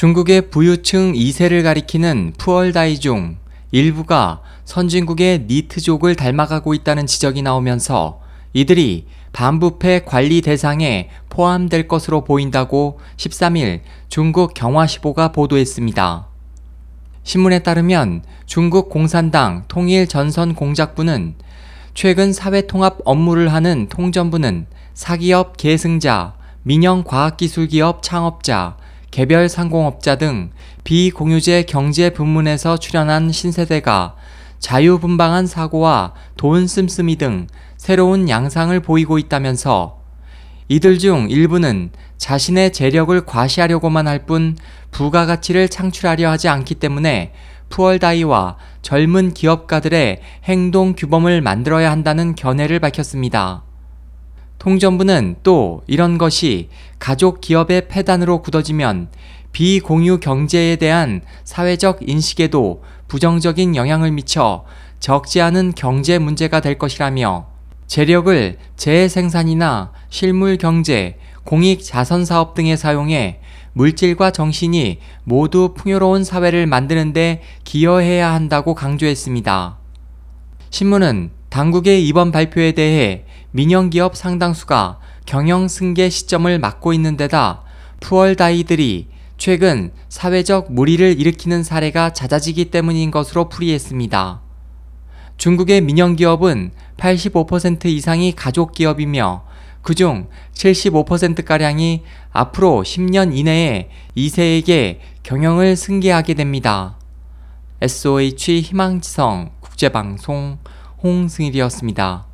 중국의 부유층 2세를 가리키는 푸얼다이 중 일부가 선진국의 니트족을 닮아가고 있다는 지적이 나오면서 이들이 반부패 관리 대상에 포함될 것으로 보인다고 13일 중국 경화시보가 보도했습니다. 신문에 따르면 중국 공산당 통일전선공작부는 최근 사회통합 업무를 하는 통전부는 사기업 계승자, 민영과학기술기업 창업자, 개별 상공업자 등 비공유제 경제 부문에서 출연한 신세대가 자유분방한 사고와 돈 씀씀이 등 새로운 양상을 보이고 있다면서 이들 중 일부는 자신의 재력을 과시하려고만 할 뿐 부가가치를 창출하려 하지 않기 때문에 푸얼다이와 젊은 기업가들의 행동 규범을 만들어야 한다는 견해를 밝혔습니다. 통전부는 또 이런 것이 가족 기업의 폐단으로 굳어지면 비공유 경제에 대한 사회적 인식에도 부정적인 영향을 미쳐 적지 않은 경제 문제가 될 것이라며 재력을 재생산이나 실물 경제, 공익 자선 사업 등에 사용해 물질과 정신이 모두 풍요로운 사회를 만드는데 기여해야 한다고 강조했습니다. 신문은 당국의 이번 발표에 대해 민영기업 상당수가 경영 승계 시점을 맞고 있는 데다 푸얼다이들이 최근 사회적 무리를 일으키는 사례가 잦아지기 때문인 것으로 풀이했습니다. 중국의 민영기업은 85% 이상이 가족기업이며 그중 75%가량이 앞으로 10년 이내에 2세에게 경영을 승계하게 됩니다. SOH 희망지성 국제방송 홍승일이었습니다.